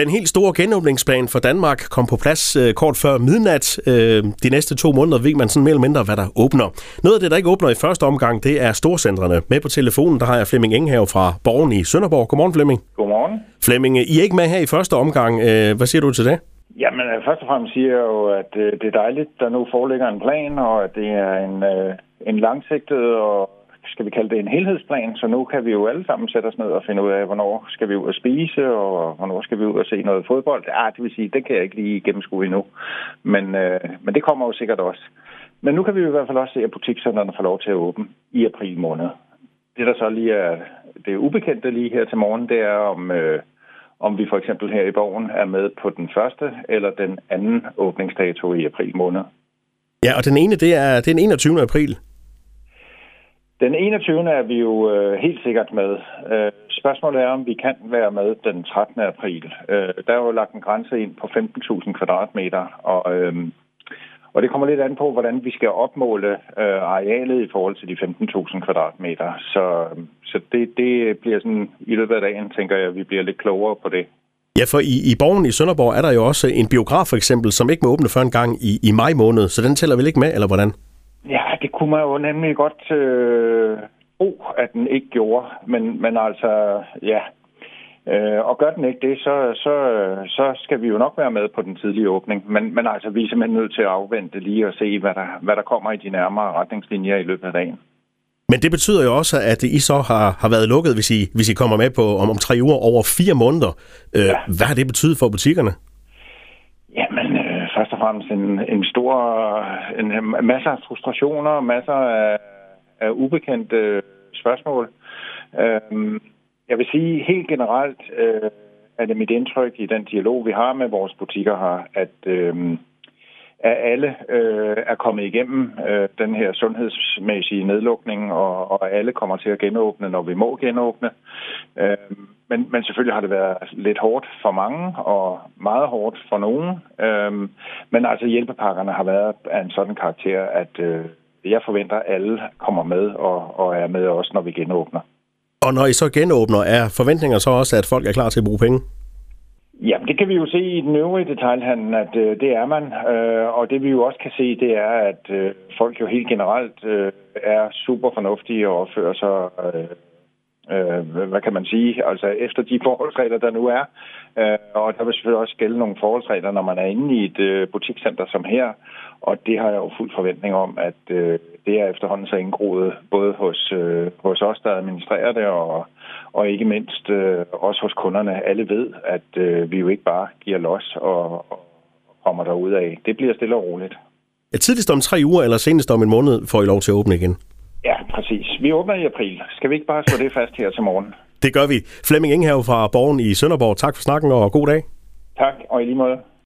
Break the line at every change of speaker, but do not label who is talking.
Den helt store genåbningsplan for Danmark kom på plads øh, kort før midnat. Øh, de næste to måneder ved man sådan mere eller mindre, hvad der åbner. Noget af det, der ikke åbner i første omgang, det er storcentrene. Med på telefonen, der har jeg Flemming Enghav fra Borgen i Sønderborg. Godmorgen, Flemming.
Godmorgen.
Flemming, I er ikke med her i første omgang. Øh, hvad siger du til det?
Jamen, øh, først og fremmest siger jeg jo, at øh, det er dejligt, der nu foreligger en plan, og at det er en, øh, en langsigtet og skal vi kalde det en helhedsplan, så nu kan vi jo alle sammen sætte os ned og finde ud af, hvornår skal vi ud og spise, og hvornår skal vi ud og se noget fodbold. Ja, det vil sige, det kan jeg ikke lige gennemskue endnu, men, øh, men det kommer jo sikkert også. Men nu kan vi jo i hvert fald også se, at butikscenterne får lov til at åbne i april måned. Det, der så lige er det ubekendte lige her til morgen, det er, om, øh, om vi for eksempel her i Borgen er med på den første eller den anden åbningsdato i april måned.
Ja, og den ene, det er, det er den 21. april.
Den 21. er vi jo øh, helt sikkert med. Øh, spørgsmålet er, om vi kan være med den 13. april. Øh, der er jo lagt en grænse ind på 15.000 kvadratmeter, og, øh, og det kommer lidt an på, hvordan vi skal opmåle øh, arealet i forhold til de 15.000 kvadratmeter. Så, øhm, så det, det bliver sådan, i løbet af dagen, tænker jeg, at vi bliver lidt klogere på det.
Ja, for i, i Borgen i Sønderborg er der jo også en biograf for eksempel, som ikke må åbne før en gang i, i maj måned, så den tæller vel ikke med, eller hvordan?
Ja, det kunne man jo nemlig godt øh, tro, at den ikke gjorde. Men, men altså, ja. Øh, og gør den ikke det, så, så, så skal vi jo nok være med på den tidlige åbning. Men, men altså, vi er simpelthen nødt til at afvente lige og se, hvad der, hvad der kommer i de nærmere retningslinjer i løbet af dagen.
Men det betyder jo også, at I så har, har været lukket, hvis I, hvis I kommer med på om, om tre uger over fire måneder. Øh, ja. Hvad har det betydet for butikkerne?
Først og fremmest en, en stor, en, en masse af frustrationer, masser af, af ubekendte spørgsmål. Øh, jeg vil sige helt generelt, øh, er det mit indtryk i den dialog, vi har med vores butikker her, at, øh, at alle øh, er kommet igennem øh, den her sundhedsmæssige nedlukning, og, og alle kommer til at genåbne, når vi må genåbne. Øh, men, men selvfølgelig har det været altså, lidt hårdt for mange, og meget hårdt for nogen. Øh, men altså hjælpepakkerne har været af en sådan karakter, at øh, jeg forventer, at alle kommer med og, og er med også, når vi genåbner.
Og når I så genåbner, er forventninger så også, at folk er klar til at bruge penge?
Ja, det kan vi jo se i den øvrige detaljhandel, at øh, det er man. Øh, og det vi jo også kan se, det er, at øh, folk jo helt generelt øh, er super fornuftige og opfører sig øh, øh, hvad kan man sige, altså efter de forholdsregler, der nu er. Øh, og der vil selvfølgelig også gælde nogle forholdsregler, når man er inde i et øh, butikscenter som her. Og det har jeg jo fuld forventning om, at øh, det er efterhånden så indgroet, både hos, øh, hos os, der administrerer det, og, og ikke mindst øh, også hos kunderne. Alle ved, at øh, vi jo ikke bare giver los og, og kommer derud af. Det bliver stille og roligt.
Ja, tidligst om tre uger eller senest om en måned får I lov til at åbne igen?
Ja, præcis. Vi åbner i april. Skal vi ikke bare slå det fast her til morgen?
Det gør vi. Flemming Inghave fra Borgen i Sønderborg. Tak for snakken og god dag.
Tak, og i lige måde.